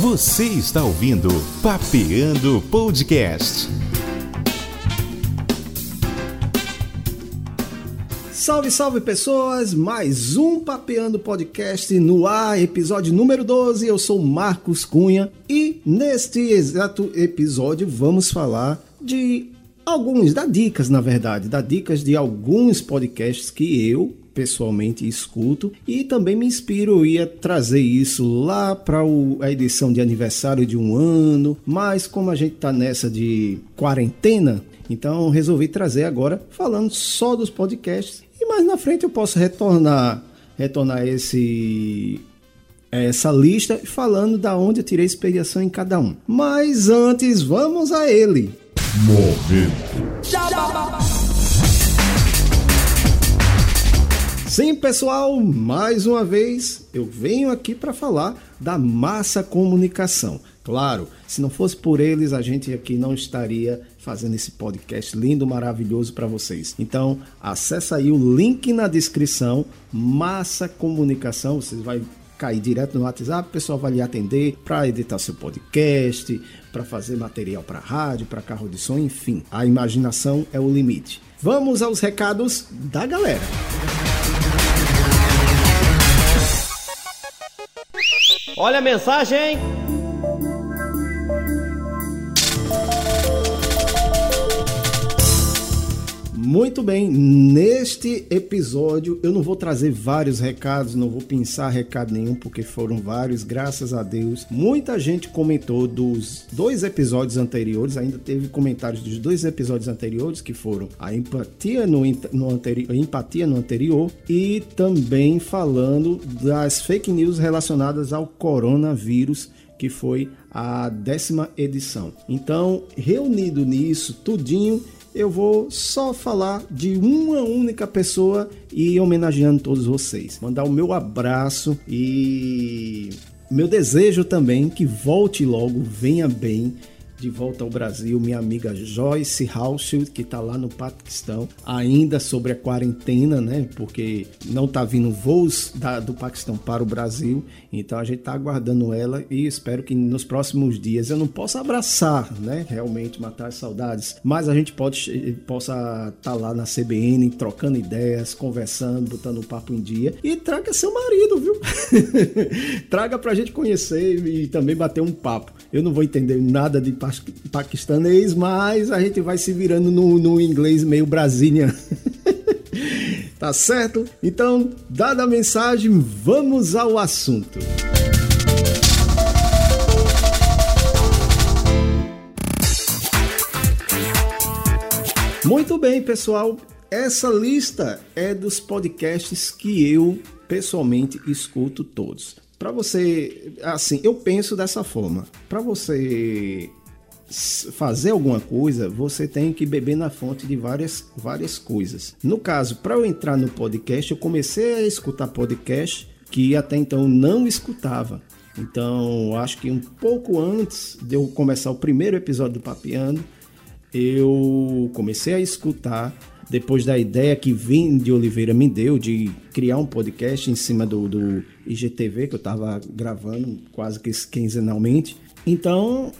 Você está ouvindo Papeando Podcast. Salve, salve pessoas! Mais um Papeando Podcast no ar, episódio número 12. Eu sou Marcos Cunha e neste exato episódio vamos falar de alguns, da dicas na verdade, da dicas de alguns podcasts que eu pessoalmente escuto e também me inspiro eu ia trazer isso lá para a edição de aniversário de um ano, mas como a gente tá nessa de quarentena, então resolvi trazer agora falando só dos podcasts e mais na frente eu posso retornar retornar esse essa lista falando da onde eu tirei inspiração em cada um. Mas antes, vamos a ele. Momento. Sim, pessoal, mais uma vez eu venho aqui para falar da massa comunicação. Claro, se não fosse por eles, a gente aqui não estaria fazendo esse podcast lindo, maravilhoso para vocês. Então, acessa aí o link na descrição, Massa Comunicação, vocês vai cair direto no WhatsApp, o pessoal vai lhe atender para editar seu podcast, para fazer material para rádio, para carro de som, enfim. A imaginação é o limite. Vamos aos recados da galera. Olha a mensagem! Muito bem, neste episódio eu não vou trazer vários recados, não vou pensar recado nenhum, porque foram vários, graças a Deus. Muita gente comentou dos dois episódios anteriores, ainda teve comentários dos dois episódios anteriores, que foram a empatia no, no, anteri empatia no anterior e também falando das fake news relacionadas ao coronavírus que foi a décima edição. Então, reunido nisso, tudinho, eu vou só falar de uma única pessoa e homenageando todos vocês. Mandar o meu abraço e meu desejo também que volte logo, venha bem de volta ao Brasil, minha amiga Joyce Hauschild, que está lá no Paquistão, ainda sobre a quarentena, né? Porque não está vindo voos da, do Paquistão para o Brasil, então a gente está aguardando ela e espero que nos próximos dias eu não possa abraçar, né? Realmente matar as saudades, mas a gente pode possa estar tá lá na CBN trocando ideias, conversando, botando o papo em dia e traga seu marido, viu? traga pra gente conhecer e também bater um papo. Eu não vou entender nada de paquistanês, mas a gente vai se virando no, no inglês meio brasília. tá certo? Então, dada a mensagem, vamos ao assunto. Muito bem, pessoal. Essa lista é dos podcasts que eu pessoalmente escuto todos. Para você, assim, eu penso dessa forma. Para você fazer alguma coisa, você tem que beber na fonte de várias, várias coisas. No caso, para eu entrar no podcast, eu comecei a escutar podcast que até então não escutava. Então, acho que um pouco antes de eu começar o primeiro episódio do Papiando, eu comecei a escutar depois da ideia que Vim de Oliveira me deu de criar um podcast em cima do, do IGTV que eu estava gravando quase que quinzenalmente. Então,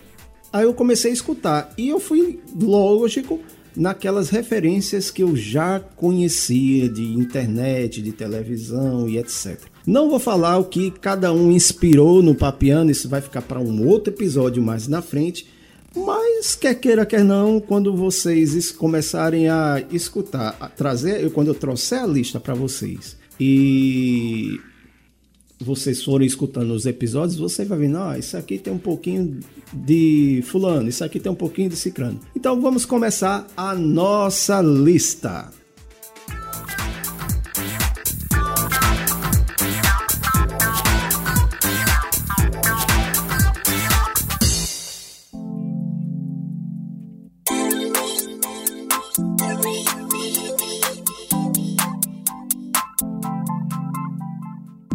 aí eu comecei a escutar e eu fui lógico naquelas referências que eu já conhecia de internet, de televisão e etc. Não vou falar o que cada um inspirou no Papiano, isso vai ficar para um outro episódio mais na frente mas quer queira, quer não, quando vocês começarem a escutar, a trazer, quando eu trouxer a lista para vocês e vocês forem escutando os episódios, você vai ver, ah, isso aqui tem um pouquinho de fulano, isso aqui tem um pouquinho de ciclano. Então vamos começar a nossa lista.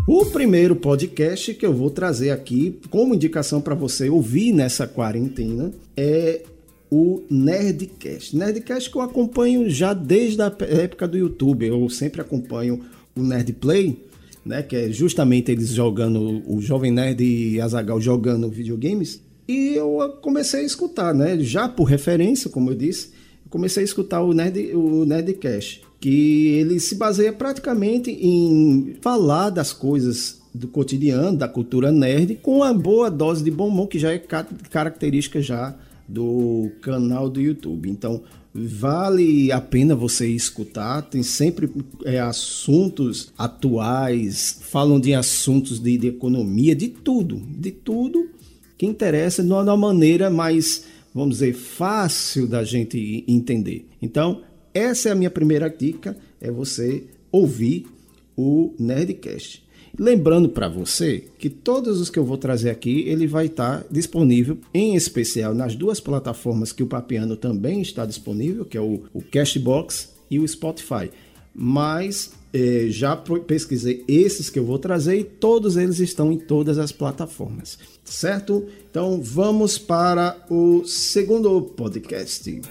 O primeiro podcast que eu vou trazer aqui como indicação para você ouvir nessa quarentena é o Nerdcast. Nerdcast que eu acompanho já desde a época do YouTube. Eu sempre acompanho o Nerdplay, né? Que é justamente eles jogando, o Jovem Nerd e Azagal jogando videogames. E eu comecei a escutar, né? Já por referência, como eu disse, comecei a escutar o, Nerd, o Nerdcast, que ele se baseia praticamente em falar das coisas do cotidiano, da cultura nerd, com uma boa dose de bom humor, que já é característica já do canal do YouTube. Então, vale a pena você escutar. Tem sempre é, assuntos atuais, falam de assuntos de, de, economia, de tudo, de tudo que interessa de uma maneira mais, vamos dizer, fácil da gente entender. Então, essa é a minha primeira dica, é você ouvir o Nerdcast. Lembrando para você que todos os que eu vou trazer aqui, ele vai estar tá disponível, em especial nas duas plataformas que o Papiano também está disponível, que é o, o Cashbox e o Spotify. Mas eh, já pesquisei esses que eu vou trazer e todos eles estão em todas as plataformas, certo? Então vamos para o segundo podcast.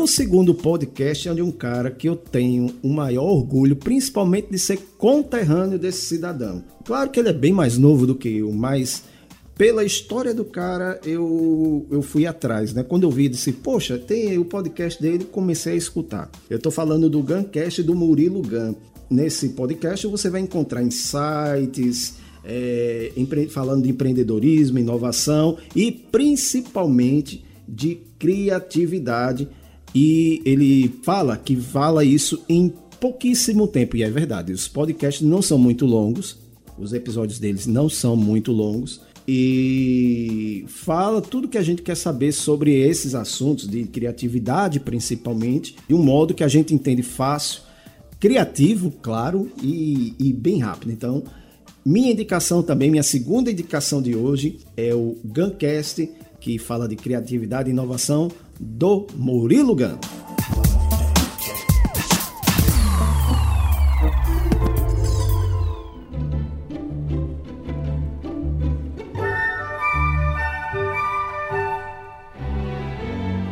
O segundo podcast é de um cara que eu tenho o maior orgulho, principalmente de ser conterrâneo desse cidadão. Claro que ele é bem mais novo do que eu, mas pela história do cara eu, eu fui atrás, né? Quando eu vi, disse, poxa, tem o podcast dele, comecei a escutar. Eu tô falando do Guncast do Murilo Gun. Nesse podcast você vai encontrar insights, é, falando de empreendedorismo, inovação e principalmente de criatividade e ele fala que fala isso em pouquíssimo tempo, e é verdade. Os podcasts não são muito longos, os episódios deles não são muito longos, e fala tudo que a gente quer saber sobre esses assuntos de criatividade, principalmente, de um modo que a gente entende fácil, criativo, claro, e, e bem rápido. Então, minha indicação também, minha segunda indicação de hoje é o Guncast, que fala de criatividade e inovação do Murilo Gano.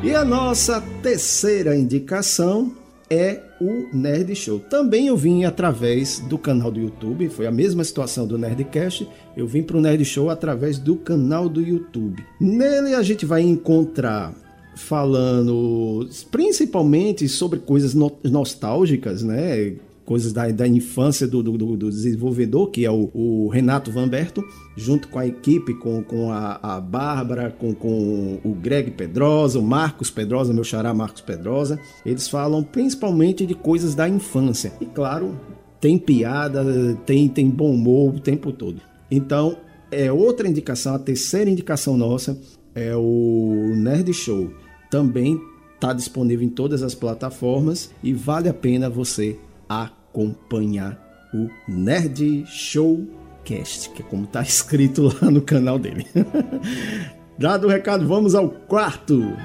E a nossa terceira indicação é o Nerd Show. Também eu vim através do canal do YouTube, foi a mesma situação do Nerdcast, eu vim para o Nerd Show através do canal do YouTube. Nele a gente vai encontrar falando principalmente sobre coisas no nostálgicas, né? Coisas da, da infância do, do, do, desenvolvedor, que é o, o, Renato Vanberto, junto com a equipe, com, com a, a Bárbara, com, com o Greg Pedrosa, o Marcos Pedrosa, meu xará Marcos Pedrosa. Eles falam principalmente de coisas da infância. E claro, tem piada, tem, tem bom humor o tempo todo. Então, é outra indicação, a terceira indicação nossa é o Nerd Show também está disponível em todas as plataformas e vale a pena você acompanhar o Nerd Showcast, que é como está escrito lá no canal dele. Dado o recado, vamos ao quarto.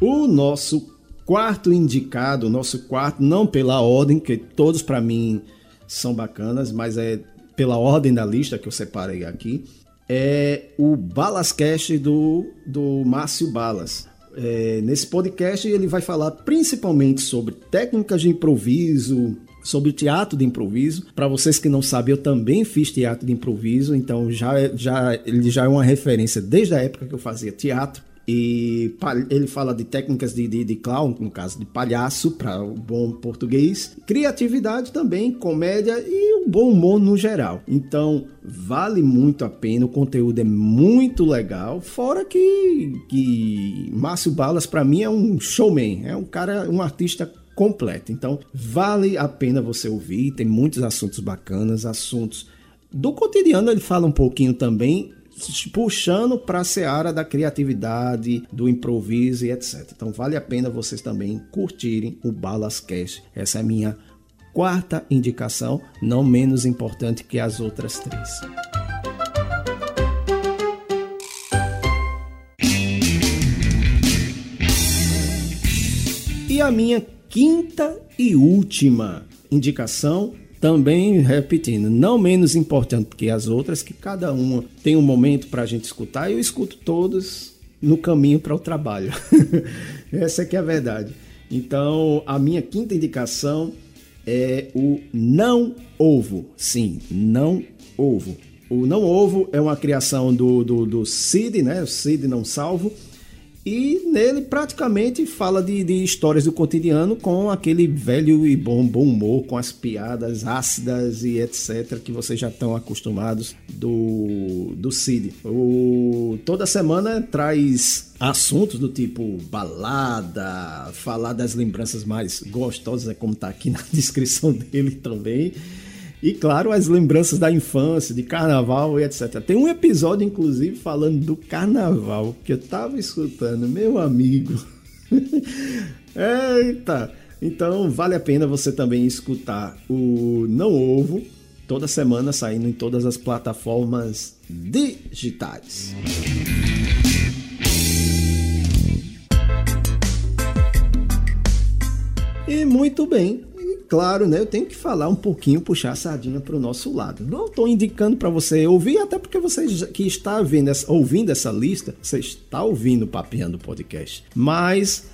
O nosso quarto indicado, nosso quarto, não pela ordem, que todos para mim são bacanas, mas é pela ordem da lista que eu separei aqui, é o Balascast do, do Márcio Balas. É, nesse podcast ele vai falar principalmente sobre técnicas de improviso, sobre teatro de improviso. Para vocês que não sabem, eu também fiz teatro de improviso, então já, já ele já é uma referência desde a época que eu fazia teatro. E ele fala de técnicas de, de, de clown, no caso de palhaço, para o bom português, criatividade também, comédia e o bom humor no geral. Então, vale muito a pena, o conteúdo é muito legal. Fora que, que Márcio Balas, para mim, é um showman, é um cara, um artista completo. Então, vale a pena você ouvir, tem muitos assuntos bacanas, assuntos do cotidiano ele fala um pouquinho também puxando para a seara da criatividade, do improviso e etc. Então vale a pena vocês também curtirem o Balascast. Essa é a minha quarta indicação, não menos importante que as outras três. E a minha quinta e última indicação também repetindo, não menos importante que as outras, que cada uma tem um momento para a gente escutar, eu escuto todos no caminho para o trabalho. Essa é que é a verdade. Então, a minha quinta indicação é o não ovo. Sim, não ovo. O não ovo é uma criação do, do, do Cid, né? O Cid não salvo e nele praticamente fala de, de, histórias do cotidiano com aquele velho e bom, bom humor, com as piadas ácidas e etc. que vocês já estão acostumados do, do Cid. O, toda semana traz assuntos do tipo balada, falar das lembranças mais gostosas, é como está aqui na descrição dele também. E claro, as lembranças da infância, de carnaval e etc. Tem um episódio, inclusive, falando do carnaval, que eu tava escutando, meu amigo. Eita! Então vale a pena você também escutar o Não Ovo, toda semana saindo em todas as plataformas digitais. E muito bem, claro, né, eu tenho que falar um pouquinho, puxar a sardinha para o nosso lado. Não estou indicando para você ouvir, até porque você que está vendo essa, ouvindo essa lista, você está ouvindo o Papeando Podcast. Mas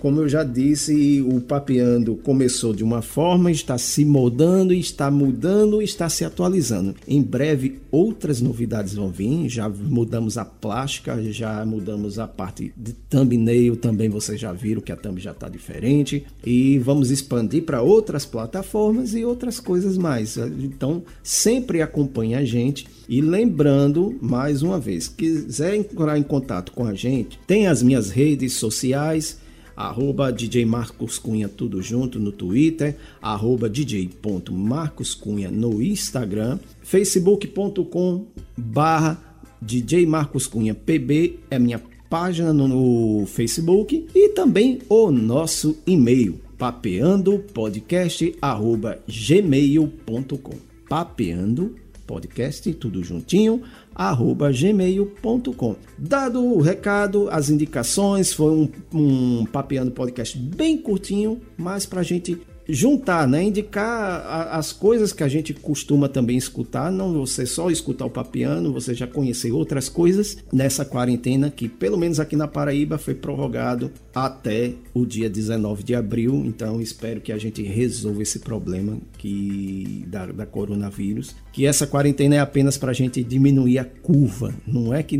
como eu já disse, o Papeando começou de uma forma, está se moldando, está mudando, está se atualizando. Em breve, outras novidades vão vir. Já mudamos a plástica, já mudamos a parte de thumbnail, também vocês já viram que a thumb já está diferente. E vamos expandir para outras plataformas e outras coisas mais. Então, sempre acompanhe a gente. E lembrando, mais uma vez, quiser entrar em contato com a gente, tem as minhas redes sociais arroba DJ Marcos Cunha tudo junto no Twitter, arroba DJ.marcoscunha no Instagram, facebook.com barra DJ Marcos Cunha PB é minha página no Facebook. E também o nosso e-mail papeandopodcast@gmail.com papeando podcast tudo juntinho arroba gmail.com. Dado o recado, as indicações, foi um, um papeando podcast bem curtinho, mas para a gente juntar, né? Indicar a, as coisas que a gente costuma também escutar, não você só escutar o papiano, você já conhecer outras coisas nessa quarentena que, pelo menos aqui na Paraíba, foi prorrogado até o dia 19 de abril. Então, espero que a gente resolva esse problema que da, da coronavírus. Que essa quarentena é apenas para a gente diminuir a curva, não é que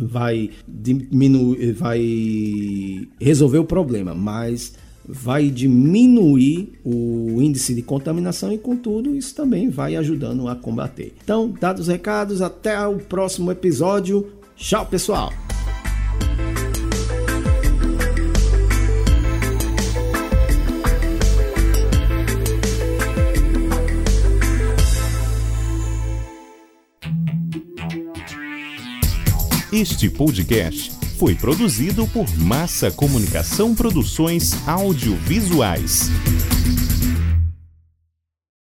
vai diminuir, vai resolver o problema, mas vai diminuir o índice de contaminação e, contudo, isso também vai ajudando a combater. Então, dados os recados, até o próximo episódio. Tchau, pessoal! Este podcast foi produzido por Massa Comunicação Produções Audiovisuais.